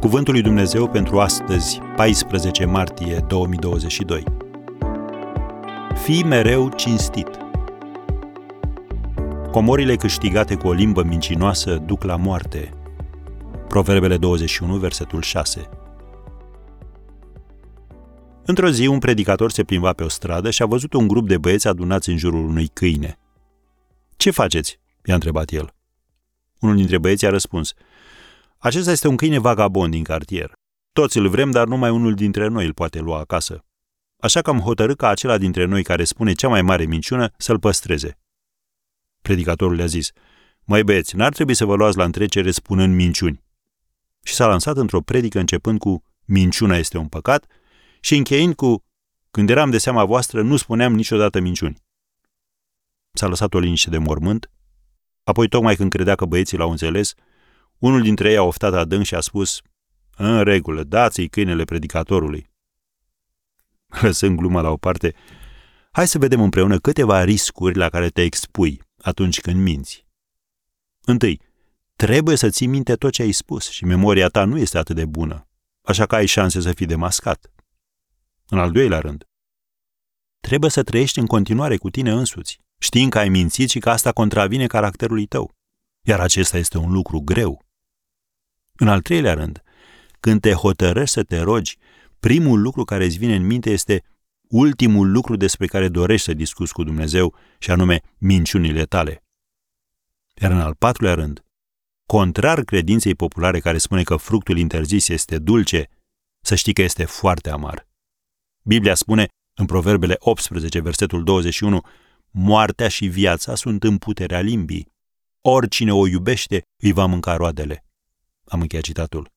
Cuvântul lui Dumnezeu pentru astăzi, 14 martie 2022. Fii mereu cinstit. Comorile câștigate cu o limbă mincinoasă duc la moarte. Proverbele 21, versetul 6. Într-o zi, un predicator se plimba pe o stradă și a văzut un grup de băieți adunați în jurul unui câine. Ce faceți?" i-a întrebat el. Unul dintre băieți a răspuns – acesta este un câine vagabond din cartier. Toți îl vrem, dar numai unul dintre noi îl poate lua acasă. Așa că am hotărât ca acela dintre noi care spune cea mai mare minciună să-l păstreze. Predicatorul le-a zis, Măi băieți, n-ar trebui să vă luați la întrecere spunând minciuni. Și s-a lansat într-o predică începând cu Minciuna este un păcat și încheind cu Când eram de seama voastră, nu spuneam niciodată minciuni. S-a lăsat o liniște de mormânt, apoi tocmai când credea că băieții l-au înțeles, unul dintre ei a oftat adânc și a spus, În regulă, dați-i câinele predicatorului. Lăsând gluma la o parte, hai să vedem împreună câteva riscuri la care te expui atunci când minți. Întâi, trebuie să ții minte tot ce ai spus și memoria ta nu este atât de bună, așa că ai șanse să fii demascat. În al doilea rând, trebuie să trăiești în continuare cu tine însuți, știind că ai mințit și că asta contravine caracterului tău. Iar acesta este un lucru greu. În al treilea rând, când te hotărăști să te rogi, primul lucru care îți vine în minte este ultimul lucru despre care dorești să discuți cu Dumnezeu, și anume minciunile tale. Iar în al patrulea rând, contrar credinței populare care spune că fructul interzis este dulce, să știi că este foarte amar. Biblia spune în Proverbele 18, versetul 21, moartea și viața sunt în puterea limbii. Oricine o iubește îi va mânca roadele. Am încheiat citatul.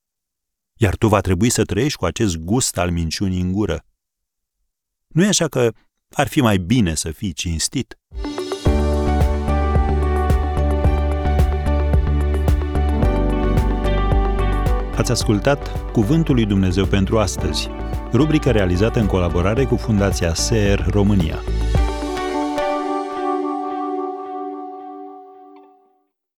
Iar tu va trebui să trăiești cu acest gust al minciunii în gură. Nu e așa că ar fi mai bine să fii cinstit? Ați ascultat Cuvântul lui Dumnezeu pentru astăzi, rubrica realizată în colaborare cu Fundația SER România.